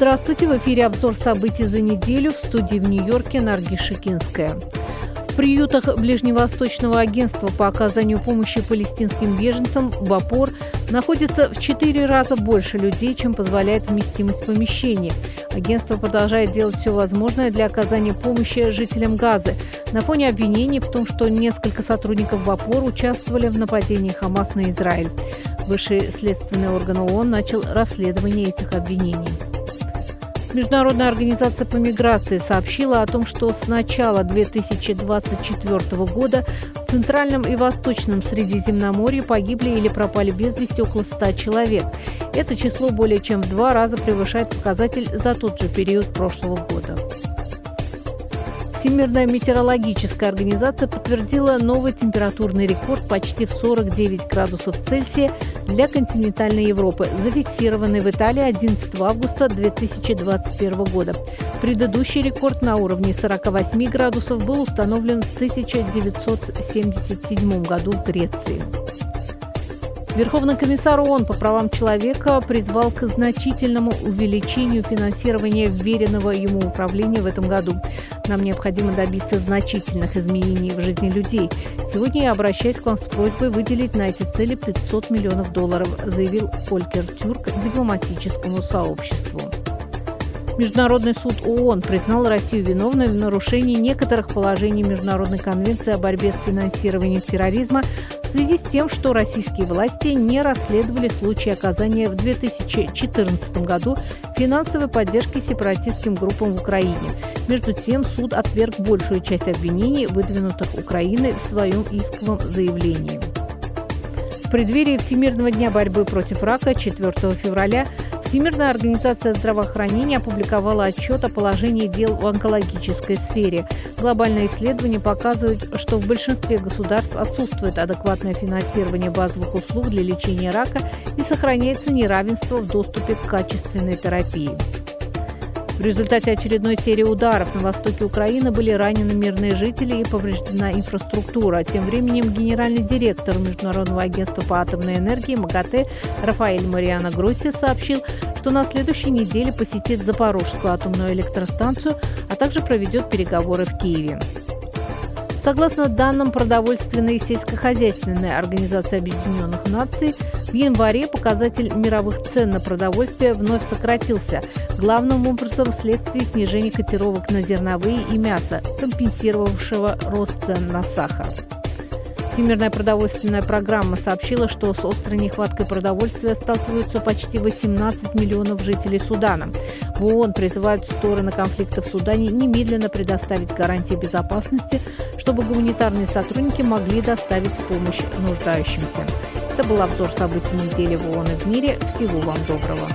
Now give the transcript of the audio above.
Здравствуйте, в эфире обзор событий за неделю в студии в Нью-Йорке Нарги Шикинская. В приютах Ближневосточного агентства по оказанию помощи палестинским беженцам «Бапор» находится в четыре раза больше людей, чем позволяет вместимость помещений. Агентство продолжает делать все возможное для оказания помощи жителям Газы на фоне обвинений в том, что несколько сотрудников БАПОР участвовали в нападении Хамас на Израиль. Высший следственный орган ООН начал расследование этих обвинений. Международная организация по миграции сообщила о том, что с начала 2024 года в Центральном и Восточном Средиземноморье погибли или пропали без вести около 100 человек. Это число более чем в два раза превышает показатель за тот же период прошлого года. Всемирная метеорологическая организация подтвердила новый температурный рекорд почти в 49 градусов Цельсия для континентальной Европы, зафиксированный в Италии 11 августа 2021 года. Предыдущий рекорд на уровне 48 градусов был установлен в 1977 году в Греции. Верховный комиссар ООН по правам человека призвал к значительному увеличению финансирования вверенного ему управления в этом году. Нам необходимо добиться значительных изменений в жизни людей. Сегодня я обращаюсь к вам с просьбой выделить на эти цели 500 миллионов долларов, заявил Фолькер Тюрк дипломатическому сообществу. Международный суд ООН признал Россию виновной в нарушении некоторых положений Международной конвенции о борьбе с финансированием терроризма в связи с тем, что российские власти не расследовали случаи оказания в 2014 году финансовой поддержки сепаратистским группам в Украине. Между тем, суд отверг большую часть обвинений, выдвинутых Украиной в своем исковом заявлении. В преддверии Всемирного дня борьбы против рака 4 февраля Всемирная организация здравоохранения опубликовала отчет о положении дел в онкологической сфере. Глобальное исследование показывает, что в большинстве государств отсутствует адекватное финансирование базовых услуг для лечения рака и сохраняется неравенство в доступе к качественной терапии. В результате очередной серии ударов на востоке Украины были ранены мирные жители и повреждена инфраструктура. Тем временем генеральный директор Международного агентства по атомной энергии МАГАТЭ Рафаэль Мариана Гросси сообщил, что на следующей неделе посетит Запорожскую атомную электростанцию, а также проведет переговоры в Киеве. Согласно данным продовольственной и сельскохозяйственной организации Объединенных Наций, в январе показатель мировых цен на продовольствие вновь сократился, главным образом вследствие снижения котировок на зерновые и мясо, компенсировавшего рост цен на сахар. Всемирная продовольственная программа сообщила, что с острой нехваткой продовольствия сталкиваются почти 18 миллионов жителей Судана. В ООН призывают стороны конфликта в Судане немедленно предоставить гарантии безопасности, чтобы гуманитарные сотрудники могли доставить помощь нуждающимся. Это был обзор событий недели в ООН и в мире. Всего вам доброго.